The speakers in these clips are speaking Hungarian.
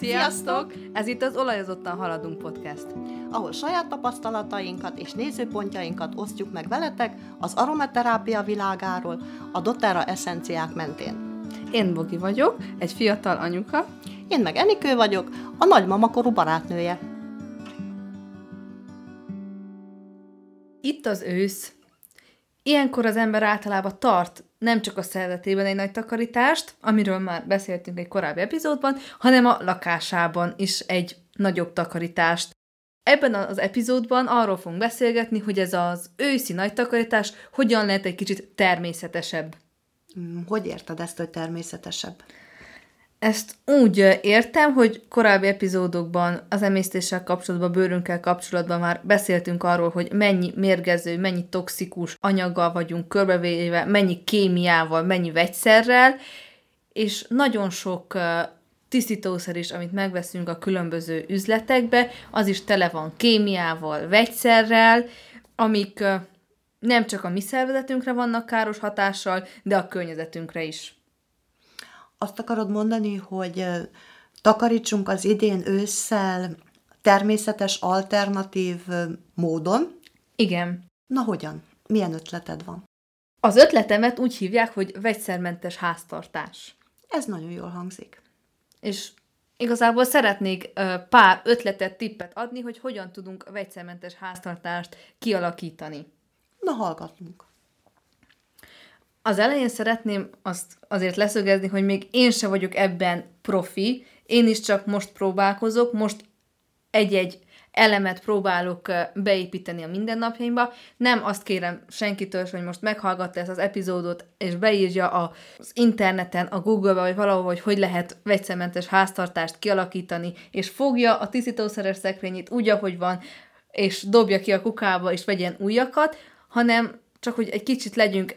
Sziasztok! Ez itt az Olajozottan Haladunk podcast. ahol saját tapasztalatainkat és nézőpontjainkat osztjuk meg veletek az aromaterápia világáról, a doTERRA eszenciák mentén. Én Bogi vagyok, egy fiatal anyuka. Én meg Enikő vagyok, a nagymamakorú barátnője. Itt az ősz. Ilyenkor az ember általában tart nem csak a szervetében egy nagy takarítást, amiről már beszéltünk egy korábbi epizódban, hanem a lakásában is egy nagyobb takarítást. Ebben az epizódban arról fogunk beszélgetni, hogy ez az őszi nagy takarítás hogyan lehet egy kicsit természetesebb. Mm, Hogy érted ezt, hogy természetesebb? Ezt úgy értem, hogy korábbi epizódokban az emésztéssel kapcsolatban, bőrünkkel kapcsolatban már beszéltünk arról, hogy mennyi mérgező, mennyi toxikus anyaggal vagyunk körbevéve, mennyi kémiával, mennyi vegyszerrel, és nagyon sok tisztítószer is, amit megveszünk a különböző üzletekbe, az is tele van kémiával, vegyszerrel, amik nem csak a mi szervezetünkre vannak káros hatással, de a környezetünkre is. Azt akarod mondani, hogy takarítsunk az idén ősszel természetes, alternatív módon? Igen. Na hogyan? Milyen ötleted van? Az ötletemet úgy hívják, hogy vegyszermentes háztartás. Ez nagyon jól hangzik. És igazából szeretnék pár ötletet, tippet adni, hogy hogyan tudunk vegyszermentes háztartást kialakítani. Na hallgatunk. Az elején szeretném azt azért leszögezni, hogy még én se vagyok ebben profi, én is csak most próbálkozok, most egy-egy elemet próbálok beépíteni a mindennapjaimba. Nem azt kérem senkitől, hogy most meghallgatta ezt az epizódot, és beírja az interneten, a Google-be, vagy valahol, hogy hogy lehet vegyszermentes háztartást kialakítani, és fogja a tisztítószeres szekrényét úgy, ahogy van, és dobja ki a kukába, és vegyen újakat, hanem csak, hogy egy kicsit legyünk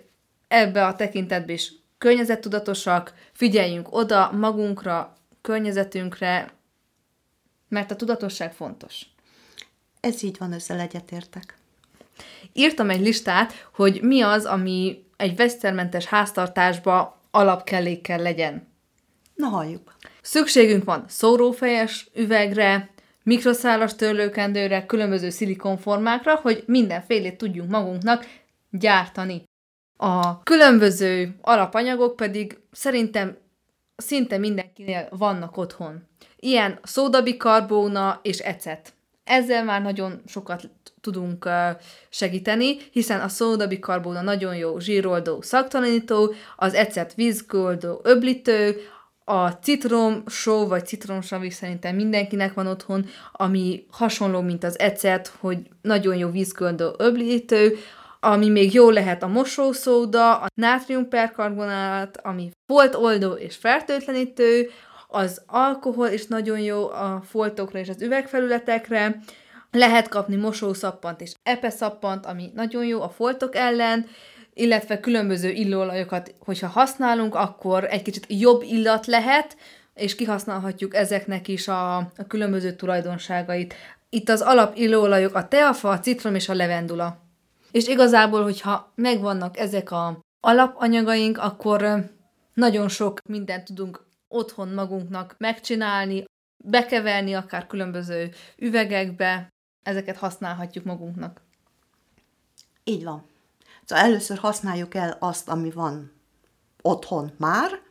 ebbe a tekintetbe is környezettudatosak, figyeljünk oda magunkra, környezetünkre, mert a tudatosság fontos. Ez így van, ezzel egyetértek. Írtam egy listát, hogy mi az, ami egy vegyszermentes háztartásba alapkellékkel legyen. Na halljuk. Szükségünk van szórófejes üvegre, mikroszálas törlőkendőre, különböző szilikonformákra, hogy mindenfélét tudjunk magunknak gyártani. A különböző alapanyagok pedig szerintem szinte mindenkinél vannak otthon. Ilyen szódabikarbóna és ecet. Ezzel már nagyon sokat tudunk segíteni, hiszen a szódabikarbóna nagyon jó zsíroldó szaktalanító, az ecet vízkoldó öblítő, a citrom só vagy citromsav is szerintem mindenkinek van otthon, ami hasonló, mint az ecet, hogy nagyon jó vízköldő öblítő, ami még jó lehet a mosószóda, a nátriumperkarbonát, ami foltoldó és fertőtlenítő, az alkohol is nagyon jó a foltokra és az üvegfelületekre, lehet kapni mosószappant és epeszappant, ami nagyon jó a foltok ellen, illetve különböző illóolajokat, hogyha használunk, akkor egy kicsit jobb illat lehet, és kihasználhatjuk ezeknek is a, a különböző tulajdonságait. Itt az alap illóolajok a teafa, a citrom és a levendula. És igazából, hogyha megvannak ezek a alapanyagaink, akkor nagyon sok mindent tudunk otthon magunknak megcsinálni, bekeverni akár különböző üvegekbe, ezeket használhatjuk magunknak. Így van. Szóval először használjuk el azt, ami van otthon már,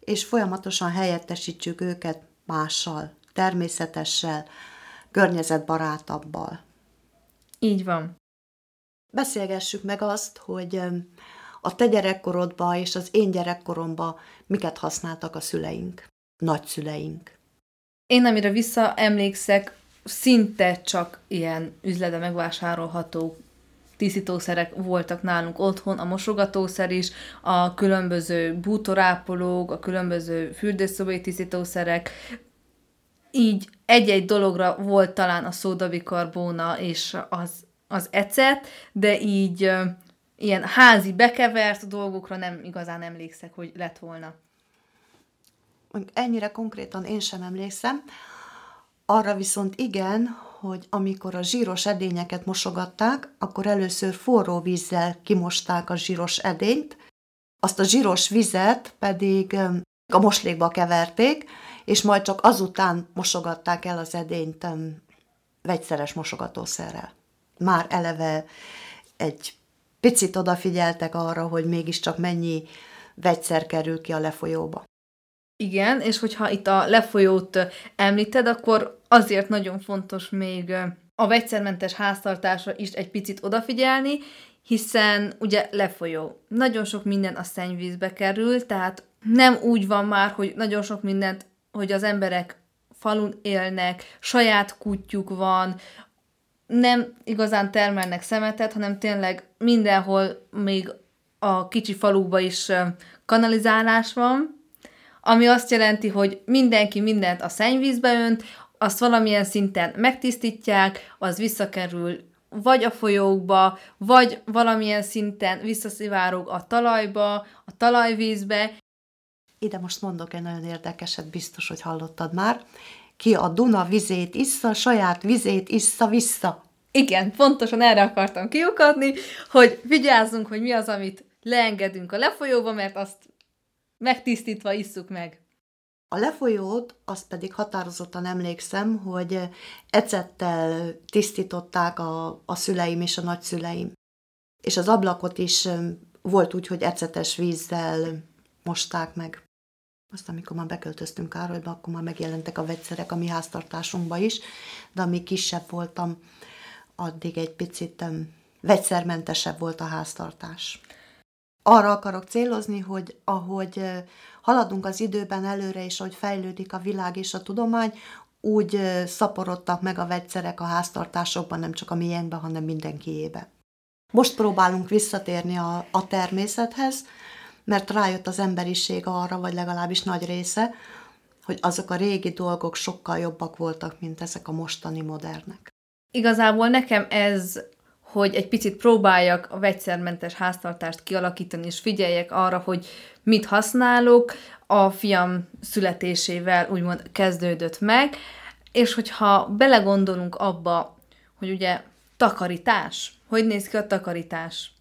és folyamatosan helyettesítsük őket mással, természetessel, környezetbarátabbal. Így van. Beszélgessük meg azt, hogy a te gyerekkorodban és az én gyerekkoromban miket használtak a szüleink, nagyszüleink. Én, amire visszaemlékszek, szinte csak ilyen üzletben megvásárolható tisztítószerek voltak nálunk otthon, a mosogatószer is, a különböző bútorápolók, a különböző fürdőszobai tisztítószerek, így egy-egy dologra volt talán a szódabikarbóna és az, az ecet, de így ilyen házi bekevert dolgokra nem igazán emlékszek, hogy lett volna. Ennyire konkrétan én sem emlékszem. Arra viszont igen, hogy amikor a zsíros edényeket mosogatták, akkor először forró vízzel kimosták a zsíros edényt, azt a zsíros vizet pedig a moslékba keverték, és majd csak azután mosogatták el az edényt vegyszeres mosogatószerrel. Már eleve egy picit odafigyeltek arra, hogy mégiscsak mennyi vegyszer kerül ki a lefolyóba. Igen, és hogyha itt a lefolyót említed, akkor azért nagyon fontos még a vegyszermentes háztartásra is egy picit odafigyelni, hiszen ugye lefolyó. Nagyon sok minden a szennyvízbe kerül, tehát nem úgy van már, hogy nagyon sok mindent, hogy az emberek falun élnek, saját kutyuk van, nem igazán termelnek szemetet, hanem tényleg mindenhol még a kicsi faluba is kanalizálás van, ami azt jelenti, hogy mindenki mindent a szennyvízbe önt, azt valamilyen szinten megtisztítják, az visszakerül vagy a folyókba, vagy valamilyen szinten visszaszivárog a talajba, a talajvízbe. Ide most mondok egy nagyon érdekeset, biztos, hogy hallottad már. Ki a Duna vizét issza, saját vizét issza vissza. Igen, pontosan erre akartam kiukadni, hogy vigyázzunk, hogy mi az, amit leengedünk a lefolyóba, mert azt megtisztítva isszuk meg. A lefolyót, azt pedig határozottan emlékszem, hogy ecettel tisztították a, a szüleim és a nagyszüleim. És az ablakot is volt úgy, hogy ecetes vízzel mosták meg. Azt, amikor már beköltöztünk Károlyba, akkor már megjelentek a vegyszerek a mi háztartásunkba is, de amíg kisebb voltam, addig egy picit vegyszermentesebb volt a háztartás. Arra akarok célozni, hogy ahogy haladunk az időben előre, és hogy fejlődik a világ és a tudomány, úgy szaporodtak meg a vegyszerek a háztartásokban, nem csak a miénkben, hanem mindenkiébe. Most próbálunk visszatérni a, a természethez, mert rájött az emberiség arra, vagy legalábbis nagy része, hogy azok a régi dolgok sokkal jobbak voltak, mint ezek a mostani modernek. Igazából nekem ez hogy egy picit próbáljak a vegyszermentes háztartást kialakítani, és figyeljek arra, hogy mit használok, a fiam születésével úgymond kezdődött meg, és hogyha belegondolunk abba, hogy ugye takarítás, hogy néz ki a takarítás?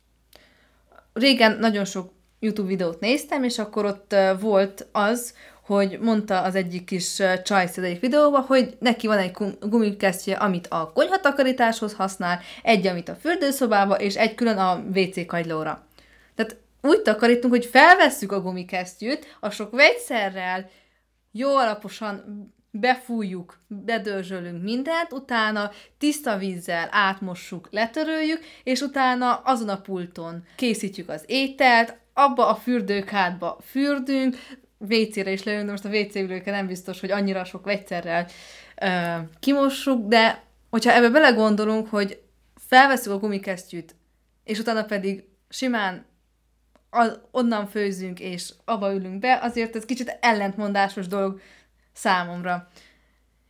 Régen nagyon sok YouTube videót néztem, és akkor ott volt az, hogy mondta az egyik kis csajsz az egyik videóban, hogy neki van egy gumikesztje, amit a konyhatakarításhoz használ, egy, amit a fürdőszobába, és egy külön a WC kagylóra. Tehát úgy takarítunk, hogy felvesszük a gumikesztyűt, a sok vegyszerrel jó alaposan befújjuk, bedörzsölünk mindent, utána tiszta vízzel átmossuk, letöröljük, és utána azon a pulton készítjük az ételt, abba a fürdőkádba fürdünk, WC-re is lejön, most a WC ülőke nem biztos, hogy annyira sok vegyszerrel ö, kimossuk, de hogyha ebbe belegondolunk, hogy felveszünk a gumikesztyűt, és utána pedig simán onnan főzünk, és abba ülünk be, azért ez kicsit ellentmondásos dolog számomra.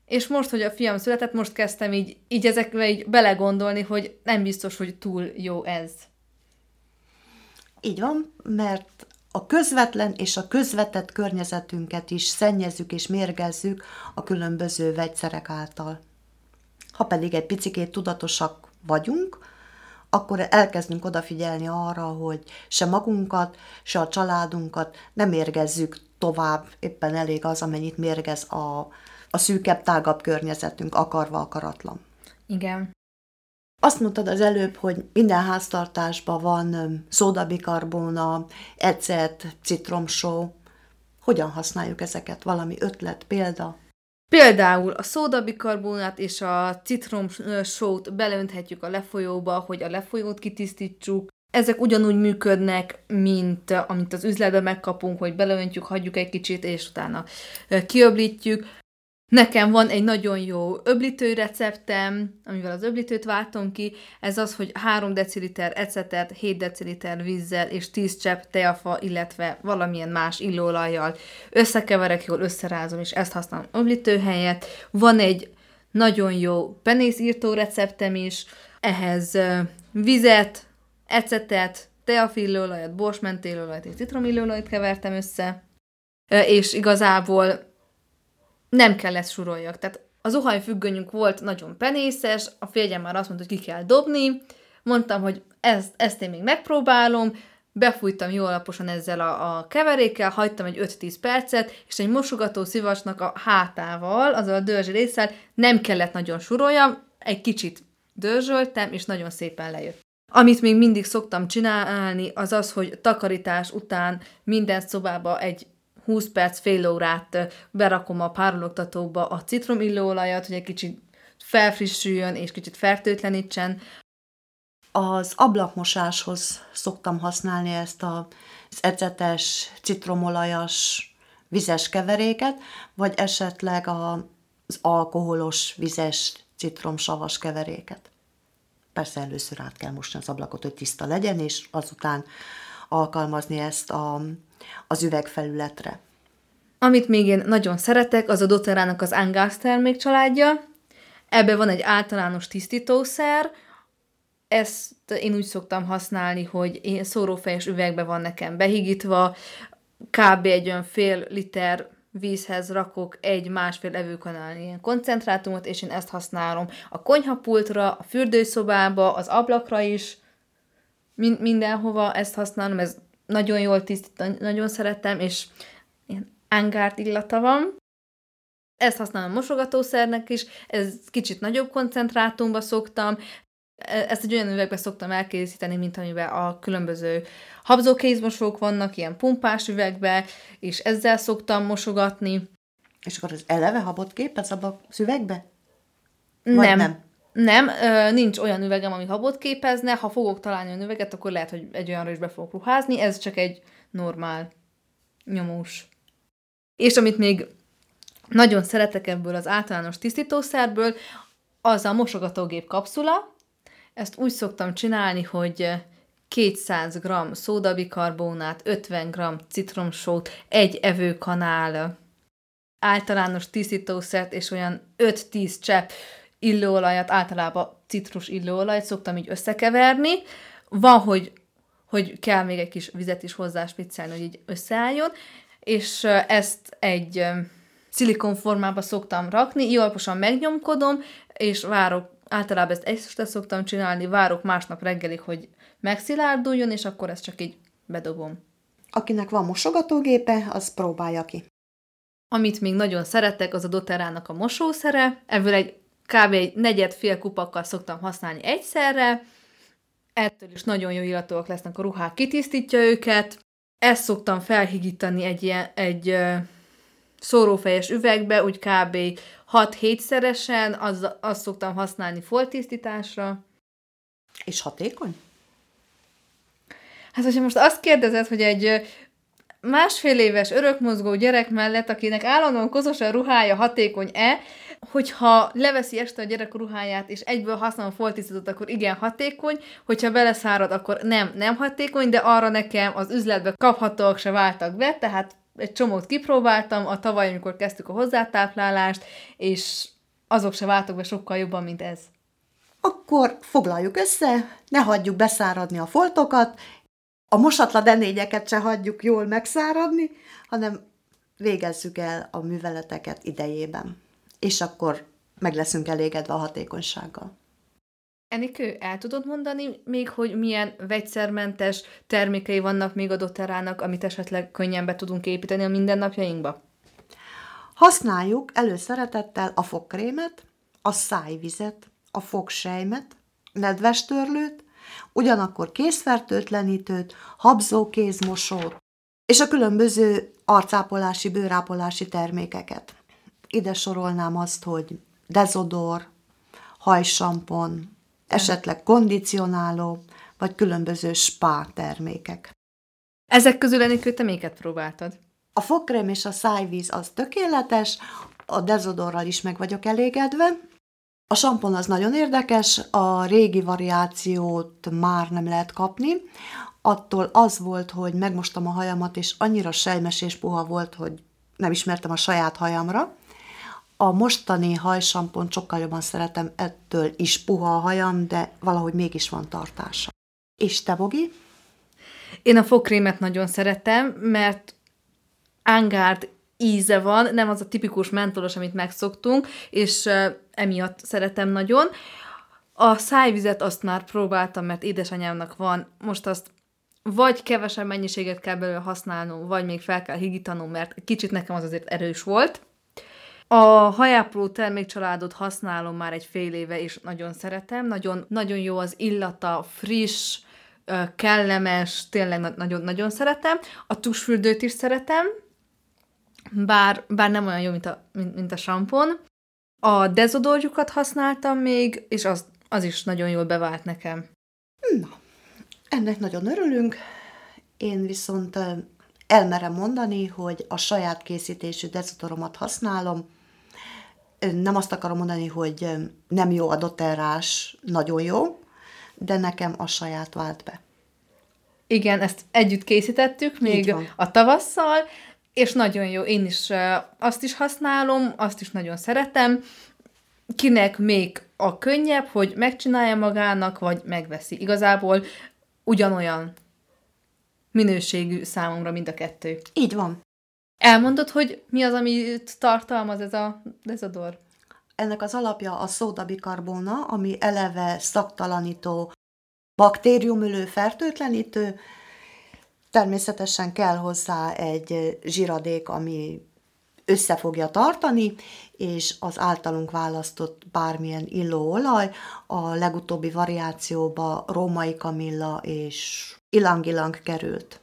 És most, hogy a fiam született, most kezdtem így, így ezekbe így belegondolni, hogy nem biztos, hogy túl jó ez. Így van, mert a közvetlen és a közvetett környezetünket is szennyezzük és mérgezzük a különböző vegyszerek által. Ha pedig egy picikét tudatosak vagyunk, akkor elkezdünk odafigyelni arra, hogy se magunkat, se a családunkat nem mérgezzük tovább, éppen elég az, amennyit mérgez a, a szűkebb, tágabb környezetünk, akarva akaratlan. Igen. Azt mondtad az előbb, hogy minden háztartásban van szódabikarbóna, ecet, citromsó. Hogyan használjuk ezeket? Valami ötlet, példa? Például a szódabikarbonát és a citromsót belönthetjük a lefolyóba, hogy a lefolyót kitisztítsuk. Ezek ugyanúgy működnek, mint amit az üzletben megkapunk, hogy beleöntjük, hagyjuk egy kicsit, és utána kiöblítjük. Nekem van egy nagyon jó öblítő receptem, amivel az öblítőt váltom ki. Ez az, hogy 3 deciliter ecetet 7 deciliter vízzel és 10 csepp teafa, illetve valamilyen más illóolajjal összekeverek, jól összerázom, és ezt használom öblítő helyett. Van egy nagyon jó penészírtó receptem is, ehhez vizet, ecetet, teafillóolajat, borsmentélolajat és citromillóolajat kevertem össze, és igazából nem kell ezt suroljak. Tehát az zuhanyfüggönyünk volt nagyon penészes, a férjem már azt mondta, hogy ki kell dobni, mondtam, hogy ezt, ezt én még megpróbálom, befújtam jól alaposan ezzel a, a keverékkel, hagytam egy 5-10 percet, és egy mosogató szivacsnak a hátával, azzal a dörzsi résszel nem kellett nagyon suroljam, egy kicsit dörzsöltem, és nagyon szépen lejött. Amit még mindig szoktam csinálni, az az, hogy takarítás után minden szobába egy 20 perc, fél órát berakom a párologtatóba a citromillóolajat, hogy egy kicsit felfrissüljön és kicsit fertőtlenítsen. Az ablakmosáshoz szoktam használni ezt az ecetes, citromolajas, vizes keveréket, vagy esetleg az alkoholos, vizes, citromsavas keveréket. Persze először át kell mosni az ablakot, hogy tiszta legyen, és azután alkalmazni ezt a, az üvegfelületre. Amit még én nagyon szeretek, az a doterának az Angász termék családja. Ebben van egy általános tisztítószer, ezt én úgy szoktam használni, hogy én szórófejes üvegbe van nekem behigítva, kb. egy olyan fél liter vízhez rakok egy másfél evőkanál ilyen koncentrátumot, és én ezt használom a konyhapultra, a fürdőszobába, az ablakra is, min- mindenhova ezt használom, ez nagyon jól tisztít, nagyon szeretem, és ilyen angárt illata van. Ezt használom mosogatószernek is, ez kicsit nagyobb koncentrátumba szoktam, e, ezt egy olyan üvegbe szoktam elkészíteni, mint amiben a különböző habzókézmosók vannak, ilyen pumpás üvegbe, és ezzel szoktam mosogatni. És akkor az eleve habot képez abba a szüvegbe? Vagy nem. nem. Nem, nincs olyan üvegem, ami habot képezne. Ha fogok találni olyan üveget, akkor lehet, hogy egy olyanra is be fogok ruházni. Ez csak egy normál nyomós. És amit még nagyon szeretek ebből az általános tisztítószerből, az a mosogatógép kapszula. Ezt úgy szoktam csinálni, hogy 200 g szódabikarbonát, 50 g citromsót, egy evőkanál általános tisztítószert és olyan 5-10 csepp illóolajat, általában citrus illóolajat szoktam így összekeverni. Van, hogy, hogy kell még egy kis vizet is hozzá spiccelni, hogy így összeálljon, és ezt egy szilikonformába szoktam rakni, jó alaposan megnyomkodom, és várok, általában ezt este szoktam csinálni, várok másnap reggelig, hogy megszilárduljon, és akkor ezt csak így bedobom. Akinek van mosogatógépe, az próbálja ki. Amit még nagyon szeretek, az a doterának a mosószere. Ebből egy kb. egy negyed fél kupakkal szoktam használni egyszerre, ettől is nagyon jó illatóak lesznek a ruhák, kitisztítja őket. Ezt szoktam felhigítani egy ilyen, egy szórófejes üvegbe, úgy kb. 6-7 szeresen, az, azt szoktam használni foltisztításra. És hatékony? Hát, hogyha most azt kérdezed, hogy egy másfél éves örökmozgó gyerek mellett, akinek állandóan kozos a ruhája hatékony-e, hogyha leveszi este a gyerek ruháját, és egyből használ a foltisztot, akkor igen hatékony, hogyha beleszárad, akkor nem, nem hatékony, de arra nekem az üzletbe kaphatóak se váltak be, tehát egy csomót kipróbáltam a tavaly, amikor kezdtük a hozzátáplálást, és azok se váltak be sokkal jobban, mint ez. Akkor foglaljuk össze, ne hagyjuk beszáradni a foltokat, a mosatlan denényeket se hagyjuk jól megszáradni, hanem végezzük el a műveleteket idejében és akkor meg leszünk elégedve a hatékonysággal. Enikő, el tudod mondani még, hogy milyen vegyszermentes termékei vannak még a doterának, amit esetleg könnyen be tudunk építeni a mindennapjainkba? Használjuk előszeretettel a fogkrémet, a szájvizet, a fogsejmet, nedves törlőt, ugyanakkor készfertőtlenítőt, habzókézmosót, és a különböző arcápolási, bőrápolási termékeket. Ide sorolnám azt, hogy dezodor, hajsampon, esetleg kondicionáló, vagy különböző spa termékek. Ezek közül Enikő, te méket próbáltad? A fogkrém és a szájvíz az tökéletes, a dezodorral is meg vagyok elégedve. A sampon az nagyon érdekes, a régi variációt már nem lehet kapni. Attól az volt, hogy megmostam a hajamat, és annyira sejmes és puha volt, hogy nem ismertem a saját hajamra. A mostani hajsampont sokkal jobban szeretem, ettől is puha a hajam, de valahogy mégis van tartása. És te, Bogi? Én a fogkrémet nagyon szeretem, mert Angard íze van, nem az a tipikus mentolos, amit megszoktunk, és emiatt szeretem nagyon. A szájvizet azt már próbáltam, mert édesanyámnak van, most azt vagy kevesebb mennyiséget kell belőle használnom, vagy még fel kell higítanom, mert kicsit nekem az azért erős volt. A hajápró termékcsaládot használom már egy fél éve, és nagyon szeretem. Nagyon, nagyon jó az illata, friss, kellemes, tényleg nagyon-nagyon szeretem. A tusfürdőt is szeretem, bár, bár nem olyan jó, mint a, mint, mint a sampon. A dezodorjukat használtam még, és az, az is nagyon jól bevált nekem. Na, ennek nagyon örülünk. Én viszont elmerem mondani, hogy a saját készítésű dezodoromat használom. Nem azt akarom mondani, hogy nem jó a doterrás, nagyon jó, de nekem a saját vált be. Igen, ezt együtt készítettük még a tavasszal, és nagyon jó, én is azt is használom, azt is nagyon szeretem. Kinek még a könnyebb, hogy megcsinálja magának, vagy megveszi. Igazából ugyanolyan minőségű számomra mind a kettő. Így van. Elmondod, hogy mi az, amit tartalmaz ez a dezodor? Ennek az alapja a szódabikarbona, ami eleve szaktalanító, baktériumölő, fertőtlenítő, Természetesen kell hozzá egy zsiradék, ami össze fogja tartani, és az általunk választott bármilyen illóolaj, a legutóbbi variációba római kamilla és ilang-ilang került.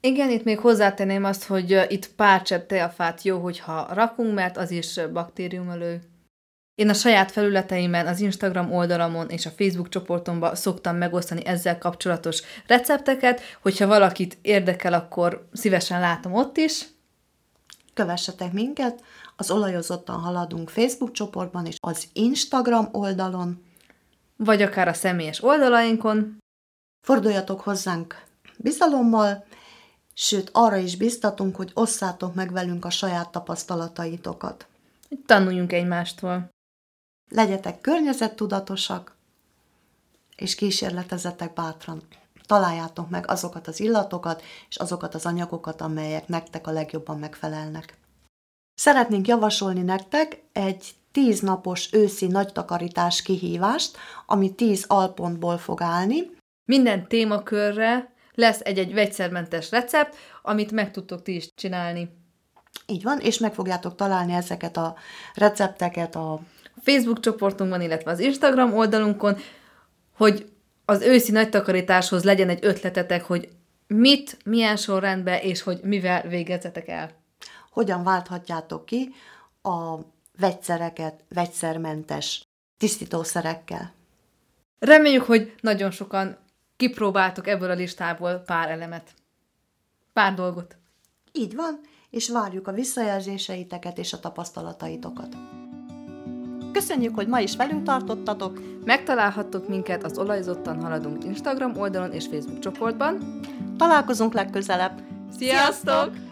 Igen, itt még hozzátenném azt, hogy itt pár csepp teafát jó, hogyha rakunk, mert az is baktériumölő. Én a saját felületeimen, az Instagram oldalamon és a Facebook csoportomban szoktam megosztani ezzel kapcsolatos recepteket, hogyha valakit érdekel, akkor szívesen látom ott is. Kövessetek minket, az Olajozottan Haladunk Facebook csoportban és az Instagram oldalon. Vagy akár a személyes oldalainkon. Forduljatok hozzánk bizalommal, sőt arra is biztatunk, hogy osszátok meg velünk a saját tapasztalataitokat. Tanuljunk egymástól legyetek környezettudatosak, és kísérletezetek bátran. Találjátok meg azokat az illatokat és azokat az anyagokat, amelyek nektek a legjobban megfelelnek. Szeretnénk javasolni nektek egy 10 napos őszi nagy takarítás kihívást, ami 10 alpontból fog állni. Minden témakörre lesz egy-egy vegyszermentes recept, amit meg tudtok ti is csinálni. Így van, és meg fogjátok találni ezeket a recepteket a Facebook csoportunkban, illetve az Instagram oldalunkon, hogy az őszi nagy takarításhoz legyen egy ötletetek, hogy mit, milyen sorrendben, és hogy mivel végezzetek el. Hogyan válthatjátok ki a vegyszereket vegyszermentes tisztítószerekkel. Reméljük, hogy nagyon sokan kipróbáltok ebből a listából pár elemet. Pár dolgot. Így van, és várjuk a visszajelzéseiteket és a tapasztalataitokat. Köszönjük, hogy ma is velünk tartottatok. Megtalálhattok minket az Olajzottan Haladunk Instagram oldalon és Facebook csoportban. Találkozunk legközelebb. Sziasztok!